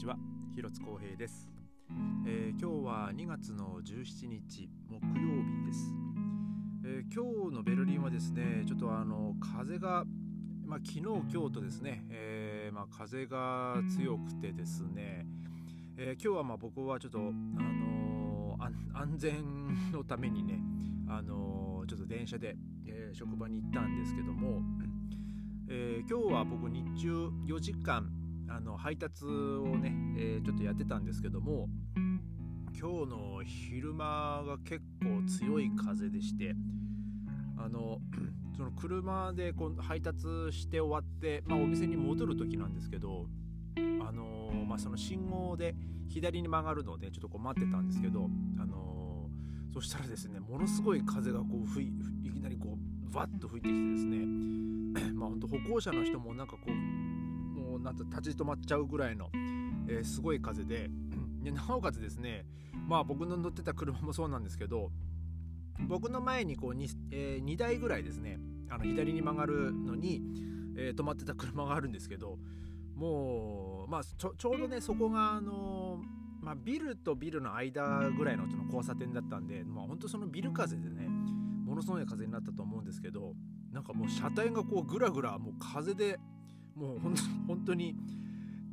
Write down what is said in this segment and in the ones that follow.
ちは。広津光平です、えー今日は2月の17日木曜日です、えー今日のベルリンはですねちょっとあの風がまあ昨日今日とですね、えーまあ、風が強くてですね、えー今日はまあ僕はちょっとあのー安安全のためにねあのーちょっと電車で、えー職場に行ったんですけども、えー今日は僕日中4時間あの配達をね、えーちょっとやってたんですけども今日の昼間が結構強い風でしてあの その車でこう配達して終わって、まあ、お店に戻る時なんですけどあのまあ、その信号で左に曲がるのでちょっとこう待ってたんですけどあのそしたらですねものすごい風がこう吹いいきなりこうバッと吹いてきてですね まあ本当歩行者の人もなんかこうなん立ち止まっちゃうぐらいの、えーすごい風ででなおかつですねまあ僕の乗ってた車もそうなんですけど僕の前にこう 2,、え2台ぐらいですねあの左に曲がるのに、えー止まってた車があるんですけどもうまあちょうどねそこがあのまあ、ビルとビルの間ぐらいのその交差点だったんで、まあ、本当そのビル風でねものすごい風になったと思うんですけどなんかもう車体がこうぐらぐらもう風でもうほんと本当に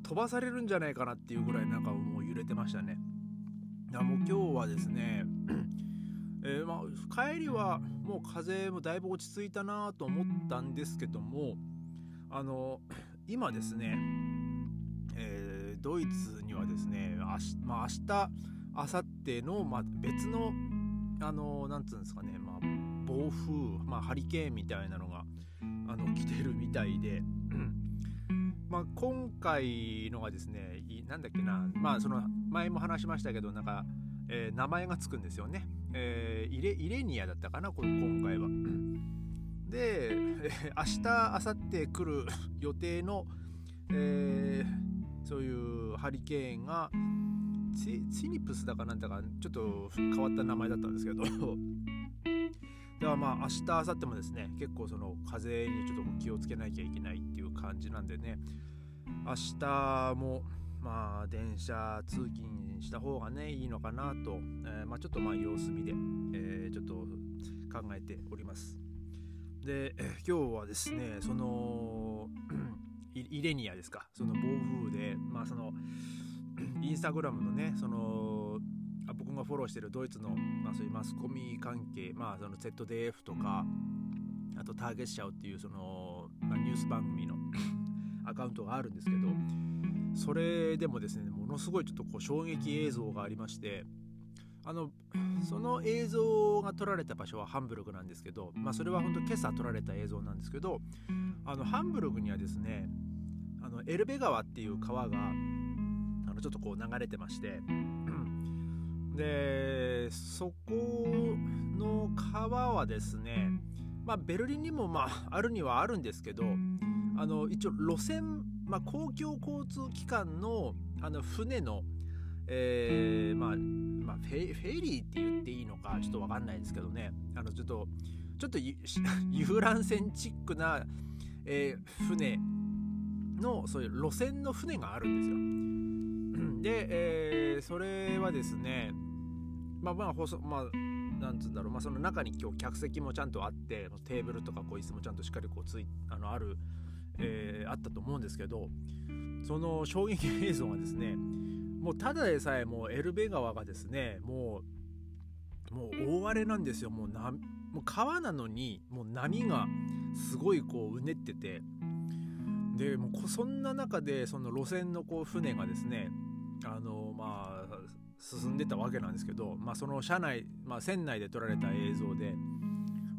飛ばされるんじゃないかなっていうぐらいなんかもう揺れてましたね。いやもう今日はですね、えーまあ、帰りはもう風もだいぶ落ち着いたなと思ったんですけどもあの今ですね、えードイツにはですね明日,、まあ、明日明後日の、まあ、別のあのなんつうんですかね、まあ、暴風、まあ、ハリケーンみたいなのがあの来てるみたいで、うんまあ、今回のがですねなんだっけな、まあ、その前も話しましたけどなんか、えー名前がつくんですよね、えーイレイレニアだったかなこれ今回は。で、えー明日明後日来る 予定の、えーそういうハリケーンがツツィニプスだかなんだかちょっと変わった名前だったんですけどだからまあ明日明後日もですね結構その風にちょっと気をつけなきゃいけないっていう感じなんでね明日もまあ電車通勤した方がねいいのかなと、えーまあ、ちょっとまあ様子見で、えーちょっと考えております。で今日はですねそのイレニアですかその暴風でまあそのインスタグラムのねその僕がフォローしてるドイツの、まあ、そういうマスコミ関係まあその ZDF とかあとターゲッシャオっていうその、まあ、ニュース番組の アカウントがあるんですけどそれでもですねものすごいちょっとこう衝撃映像がありましてあのその映像が撮られた場所はハンブルグなんですけど、まあ、それは本当今朝撮られた映像なんですけどあのハンブルグにはですねあのエルベ川っていう川があのちょっとこう流れてましてでそこの川はですねまあベルリンにもまああるにはあるんですけどあの一応路線、まあ、公共交通機関のあの船の、えーまあまあ、フェフェリーって言っていいのかちょっと分かんないですけどねあのちょっとちょっと 遊覧船チックな、えー船のそういう路線の船があるんですよ。で、えーそれはですねまあまあ細まあなんつうんだろう、まあ、その中に今日客席もちゃんとあってテーブルとかこう椅子もちゃんとしっかりこうついあのある、えーあったと思うんですけどその衝撃映像がですねもうただでさえもうエルベ川がですねもうもう大荒れなんですよ。もうなもう川なのにもう波がすごいこううねってて。でもうそんな中でその路線のこう船がですねあのまあ進んでたわけなんですけど、まあ、その車内、まあ、船内で撮られた映像で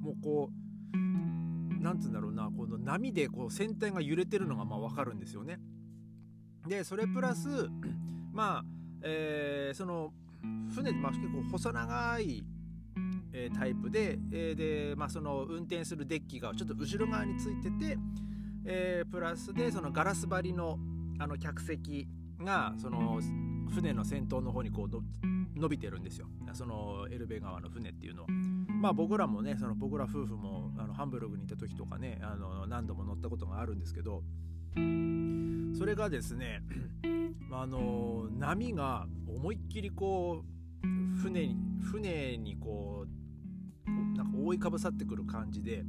もうこうなんつうんだろうなこの波でこう船体が揺れてるのがまあ分かるんですよね。でそれプラス まあ、えーその船、まあ、結構細長い、えータイプで,、えーでまあ、その運転するデッキがちょっと後ろ側についてて、えープラスでそのガラス張りのあの客席がその船の先頭の方にこう伸びてるんですよそのエルベ川の船っていうのは。まあ僕らもねその僕ら夫婦もあのハンブルグに行った時とかねあの何度も乗ったことがあるんですけどそれがですね あの波が思いっきりこう船に船にこうなんか覆いかぶさってくる感じで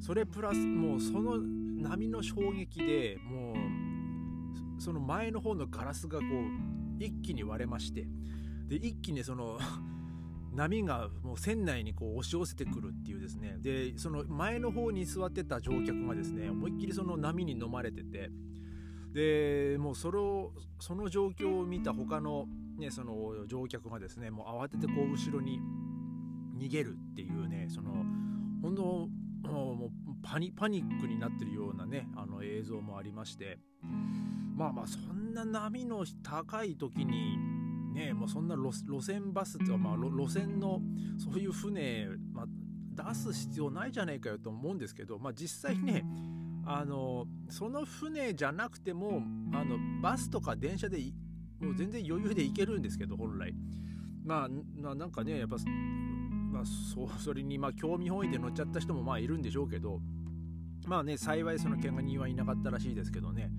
それプラスもうその波の衝撃でもうその前の方のガラスがこう一気に割れましてで一気にその 波がもう船内にこう押し寄せてくるっていうですね。でその前の方に座ってた乗客がですね思いっきりその波に飲まれててでもうそれをその状況を見た他の,、ね、その乗客がですねもう慌ててこう後ろに逃げるっていうねその本当もうパニパニックになってるようなねあの映像もありまして。まあまあそんな波の高い時にねもうそんな路線バスっていうか、まあ、路線のそういう船、まあ、出す必要ないじゃないかよと思うんですけど、まあ、実際ねあのその船じゃなくてもあのバスとか電車でもう全然余裕で行けるんですけど本来。まあなんかねやっぱまあ、そそれにまあ興味本位で乗っちゃった人もまあいるんでしょうけどまあね幸いその怪我人はいなかったらしいですけどね、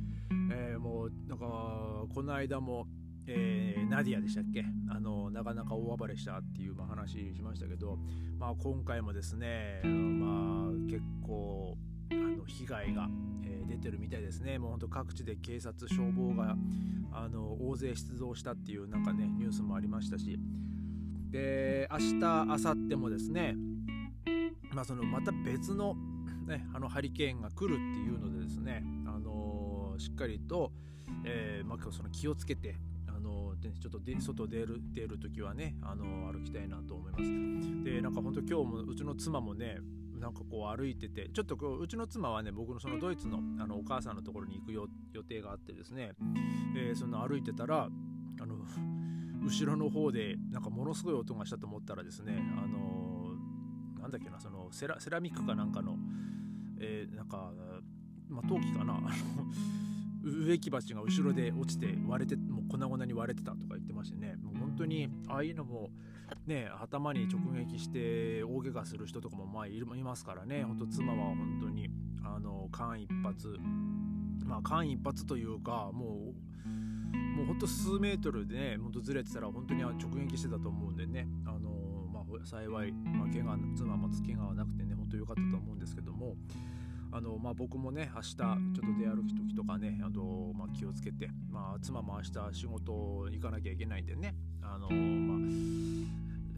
かこの間も、えー、ナディアでしたっけ？あのなかなか大暴れしたっていうまあ話しましたけど、まあ、今回もですねまあ結構あの被害が、えー、出てるみたいですね。もうほんと各地で警察消防があの大勢出動したっていうなんかねニュースもありましたし。で明日明後日もですねまあそのまた別のね、あのハリケーンが来るっていうのでですね、あの、しっかりと、えー、まあ、その気をつけて、あのー、ちょっとで外出る出る時はね、あの歩きたいなと思います。でなんか本当今日もうちの妻もねなんかこう歩いててちょっとこううちの妻はね僕のそのドイツのあのお母さんのところに行く予定があってですね、えその歩いてたらあの後ろの方でなんかものすごい音がしたと思ったらですねあのなんだっけなそのセラセラミックかなんかのえー、なんか、まあ、陶器かな植木鉢が後ろで落ちて割れてもう粉々に割れてたとか言ってましてね。もう本当にああいうのもね頭に直撃して大怪我する人とかもまあいますからね。本当妻は本当にあの間一髪。まあ間一髪というかもうもうほんと数メートルでねほんとずれてたら本当に直撃してたと思うんでね。あのまあ幸い、まあ、怪我妻も怪我はなくてね本当良かったと思うんですけども。あの、まあ、僕もね明日ちょっと出歩く時とかねあの、まあ、気をつけて、まあ、妻も明日仕事行かなきゃいけないんでね。あの、まあ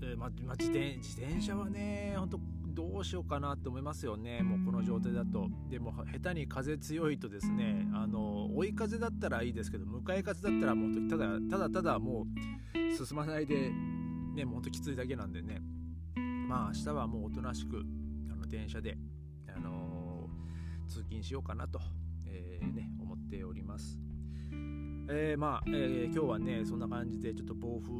えー、まあ、自転自転車はね本当どうしようかなって思いますよね。もうこの状態だと。でも下手に風強いとですねあの追い風だったらいいですけど向かい風だったらもうただただただもう進まないでねもうほんときついだけなんでね。まあ明日はもうおとなしくあの電車で通勤しようかなと、えー、ね、思っております。えー、まあ、えー、今日はね、そんな感じでちょっと暴風、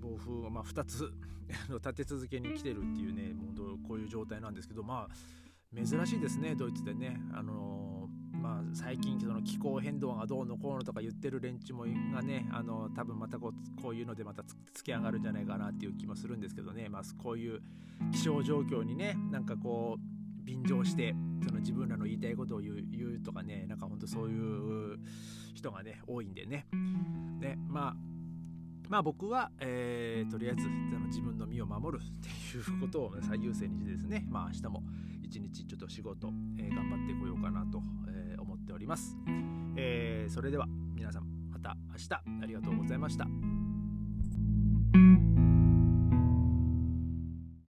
暴風がまあ2つ 立て続けに来てるっていうね、もうこういう状態なんですけど、まあ、珍しいですね、ドイツでね。あのまあ、最近その気候変動がどうのこうのとか言ってる連中もがねあの多分またこうこういうのでまたつき上がるんじゃないかなっていう気もするんですけどね、まあ、こういう気象状況にねなんかこう便乗してその自分らの言いたいことを言う言うとかねなんかほんとそういう人がね多いんでねねまあまあ僕は、えー、とりあえずその自分の身を守るっていうことを最優先にしてですねまあ明日も一日ちょっと仕事、えー、頑張ってこようかなと、えー、思っております、えー、それでは皆さんまた明日ありがとうございました。